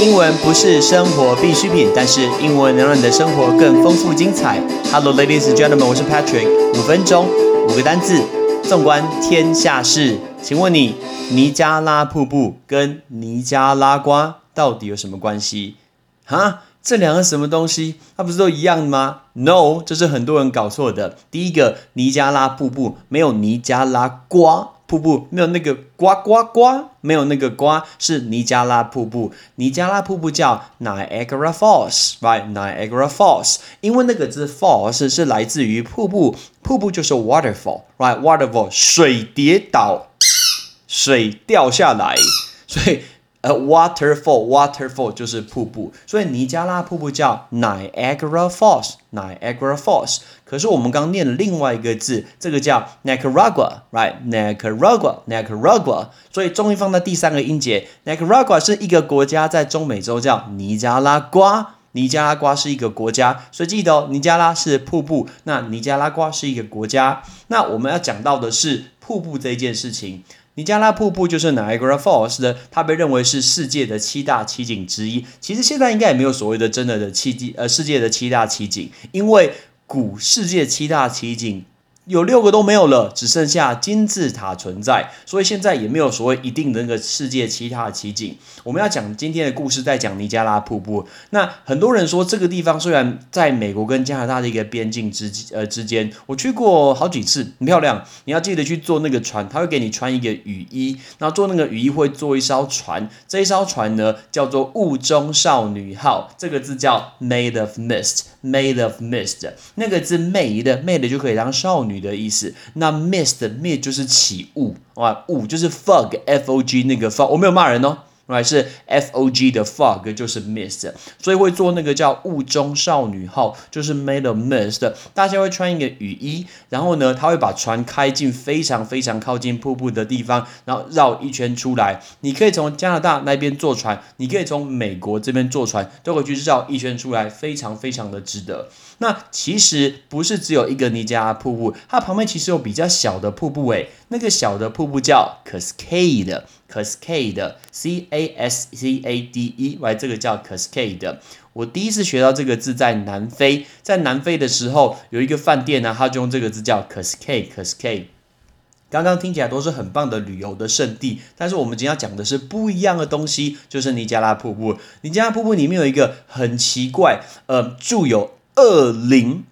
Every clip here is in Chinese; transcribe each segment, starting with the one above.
英文不是生活必需品，但是英文能让你的生活更丰富精彩。Hello, ladies and gentlemen，我是 Patrick。五分钟，五个单字，纵观天下事。请问你，尼加拉瀑布跟尼加拉瓜到底有什么关系？哈，这两个什么东西？它不是都一样的吗？No，这是很多人搞错的。第一个，尼加拉瀑布没有尼加拉瓜。瀑布没有那个呱呱呱，没有那个呱，是尼加拉瀑布。尼加拉瀑布叫 Niagara Falls，right？Niagara Falls，因为那个字 falls 是来自于瀑布，瀑布就是 waterfall，right？Waterfall 水跌倒，水掉下来，所以。呃，waterfall，waterfall 就是瀑布，所以尼加拉瀑布叫 Niagara Falls，Niagara Falls。可是我们刚念了另外一个字，这个叫 Nicaragua，right？Nicaragua，Nicaragua。所以重音放在第三个音节，Nicaragua 是一个国家，在中美洲叫尼加拉瓜，尼加拉瓜是一个国家，所以记得哦，尼加拉是瀑布，那尼加拉瓜是一个国家。那我们要讲到的是瀑布这件事情。尼加拉瀑布就是 Niagara Falls 的，它被认为是世界的七大奇景之一。其实现在应该也没有所谓的真的的七景，呃，世界的七大奇景，因为古世界七大奇景。有六个都没有了，只剩下金字塔存在，所以现在也没有所谓一定的那个世界其他的奇景。我们要讲今天的故事，在讲尼加拉瀑布。那很多人说这个地方虽然在美国跟加拿大的一个边境之呃之间，我去过好几次，很漂亮。你要记得去坐那个船，他会给你穿一个雨衣，然后坐那个雨衣会坐一艘船，这一艘船呢叫做雾中少女号，这个字叫 Made of Mist，Made of Mist，那个字 Made Made 就可以当少女。你的意思，那 mist mist 就是起雾啊，雾就是 fog f o g 那个 fog，我没有骂人哦。Right 是 F O G 的 fog 就是 mist，所以会做那个叫雾中少女号，就是 made of mist。大家会穿一个雨衣，然后呢，他会把船开进非常非常靠近瀑布的地方，然后绕一圈出来。你可以从加拿大那边坐船，你可以从美国这边坐船，都可以去绕一圈出来，非常非常的值得。那其实不是只有一个尼加拉瀑布，它旁边其实有比较小的瀑布，诶，那个小的瀑布叫 Cascade，Cascade，C A a s c a d e，来这个叫 Cascade。我第一次学到这个字在南非，在南非的时候有一个饭店呢，它就用这个字叫 Cascade，Cascade。刚刚听起来都是很棒的旅游的圣地，但是我们今天要讲的是不一样的东西，就是尼加拉瀑布。尼加拉瀑布里面有一个很奇怪，呃，住有恶灵。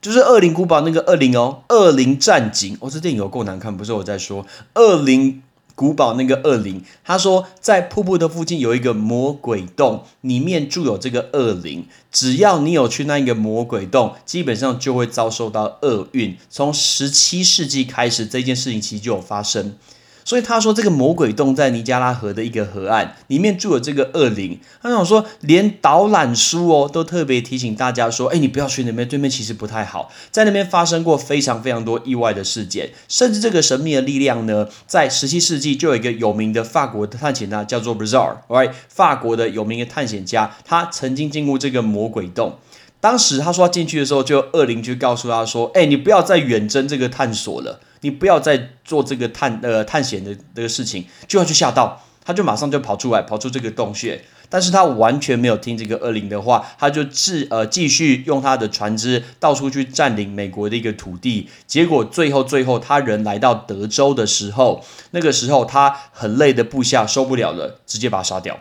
就是《恶灵古堡》那个恶灵哦，恶灵战警哦，这电影有够难看，不是我在说《恶灵古堡》那个恶灵。他说，在瀑布的附近有一个魔鬼洞，里面住有这个恶灵。只要你有去那一个魔鬼洞，基本上就会遭受到厄运。从十七世纪开始，这件事情其实就有发生。所以他说，这个魔鬼洞在尼加拉河的一个河岸里面住了这个恶灵。他想说，连导览书哦都特别提醒大家说，哎，你不要去那边，对面其实不太好，在那边发生过非常非常多意外的事件。甚至这个神秘的力量呢，在十七世纪就有一个有名的法国的探险家叫做 Bizarre，right？法国的有名的探险家，他曾经进入这个魔鬼洞。当时他说他进去的时候，就恶灵就告诉他说，哎，你不要再远征这个探索了。你不要再做这个探呃探险的这个事情，就要去下道，他就马上就跑出来，跑出这个洞穴，但是他完全没有听这个恶灵的话，他就自呃继续用他的船只到处去占领美国的一个土地，结果最后最后他人来到德州的时候，那个时候他很累的部下受不了了，直接把他杀掉，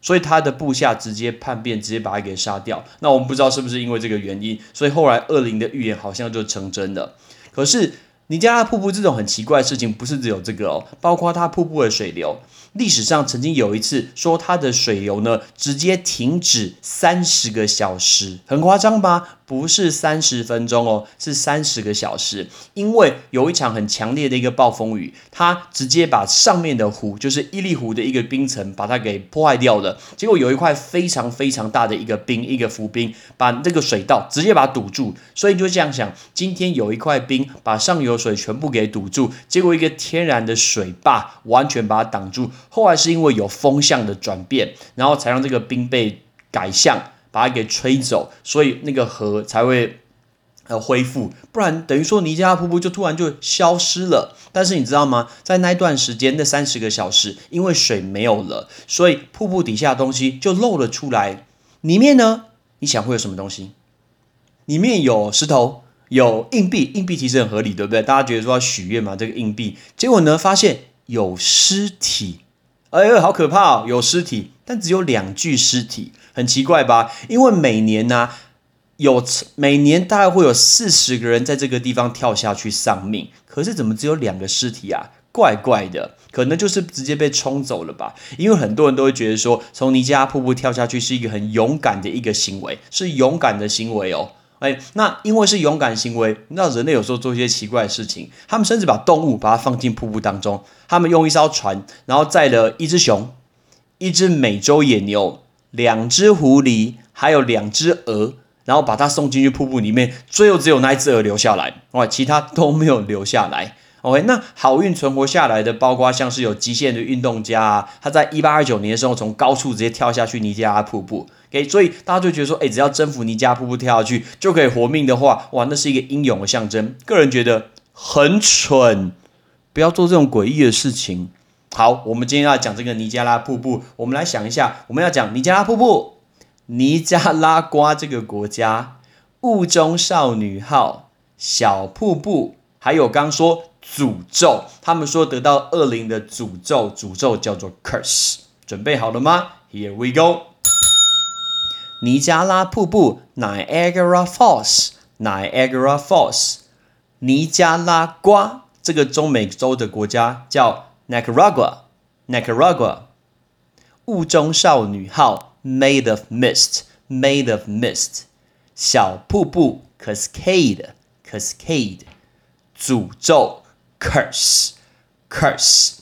所以他的部下直接叛变，直接把他给杀掉。那我们不知道是不是因为这个原因，所以后来恶灵的预言好像就成真了，可是。尼加拉瀑布这种很奇怪的事情，不是只有这个哦，包括它瀑布的水流。历史上曾经有一次说它的水流呢，直接停止三十个小时，很夸张吧？不是三十分钟哦，是三十个小时。因为有一场很强烈的一个暴风雨，它直接把上面的湖，就是伊利湖的一个冰层，把它给破坏掉了。结果有一块非常非常大的一个冰，一个浮冰，把这个水道直接把它堵住。所以你就这样想，今天有一块冰把上游水全部给堵住，结果一个天然的水坝完全把它挡住。后来是因为有风向的转变，然后才让这个冰被改向。把它给吹走，所以那个河才会呃恢复，不然等于说尼加拉瀑布就突然就消失了。但是你知道吗？在那段时间，那三十个小时，因为水没有了，所以瀑布底下的东西就露了出来。里面呢，你想会有什么东西？里面有石头，有硬币，硬币其实很合理，对不对？大家觉得说要许愿嘛，这个硬币，结果呢，发现有尸体，哎呦，好可怕哦！有尸体，但只有两具尸体，很奇怪吧？因为每年呢，有每年大概会有四十个人在这个地方跳下去丧命，可是怎么只有两个尸体啊？怪怪的，可能就是直接被冲走了吧？因为很多人都会觉得说，从尼加瀑布跳下去是一个很勇敢的一个行为，是勇敢的行为哦。哎，那因为是勇敢行为，那人类有时候做一些奇怪的事情，他们甚至把动物把它放进瀑布当中。他们用一艘船，然后载了一只熊、一只美洲野牛、两只狐狸，还有两只鹅，然后把它送进去瀑布里面。最后只有那一只鹅留下来，哇，其他都没有留下来。OK，那好运存活下来的，包括像是有极限的运动家啊，他在一八二九年的时候从高处直接跳下去尼加拉瀑布。OK，所以大家就觉得说，哎，只要征服尼加拉瀑布跳下去就可以活命的话，哇，那是一个英勇的象征。个人觉得很蠢，不要做这种诡异的事情。好，我们今天要讲这个尼加拉瀑布，我们来想一下，我们要讲尼加拉瀑布，尼加拉瓜这个国家，雾中少女号，小瀑布，还有刚说。诅咒，他们说得到恶灵的诅咒，诅咒叫做 curse。准备好了吗？Here we go。尼加拉瀑布，Niagara Falls，Niagara Falls。尼加拉瓜这个中美洲的国家叫 Nicaragua，Nicaragua。雾中少女号，Made of Mist，Made of Mist。小瀑布，Cascade，Cascade。诅咒。Curse, curse。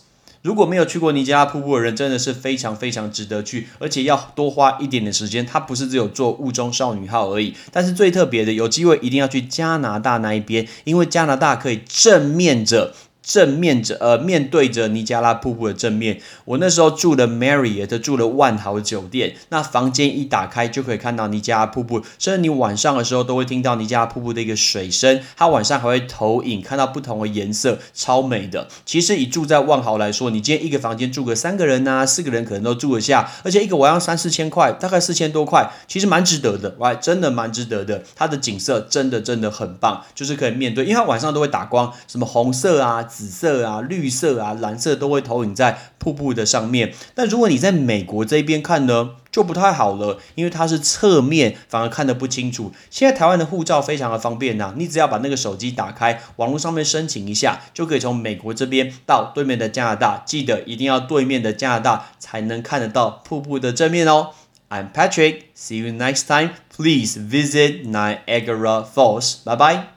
如果没有去过尼加拉瀑布的人，真的是非常非常值得去，而且要多花一点点时间。它不是只有坐雾中少女号而已，但是最特别的，有机会一定要去加拿大那一边，因为加拿大可以正面着。正面着呃面对着尼加拉瀑布的正面，我那时候住的 Marriott 住了万豪酒店，那房间一打开就可以看到尼加拉瀑布，甚至你晚上的时候都会听到尼加拉瀑布的一个水声，它晚上还会投影，看到不同的颜色，超美的。其实以住在万豪来说，你今天一个房间住个三个人呐，四个人可能都住得下，而且一个晚上三四千块，大概四千多块，其实蛮值得的，哇，真的蛮值得的。它的景色真的真的很棒，就是可以面对，因为它晚上都会打光，什么红色啊。紫色啊，绿色啊，蓝色都会投影在瀑布的上面。但如果你在美国这边看呢，就不太好了，因为它是侧面，反而看得不清楚。现在台湾的护照非常的方便呐，你只要把那个手机打开，网络上面申请一下，就可以从美国这边到对面的加拿大。记得一定要对面的加拿大才能看得到瀑布的正面哦。I'm Patrick. See you next time. Please visit Niagara Falls. Bye bye.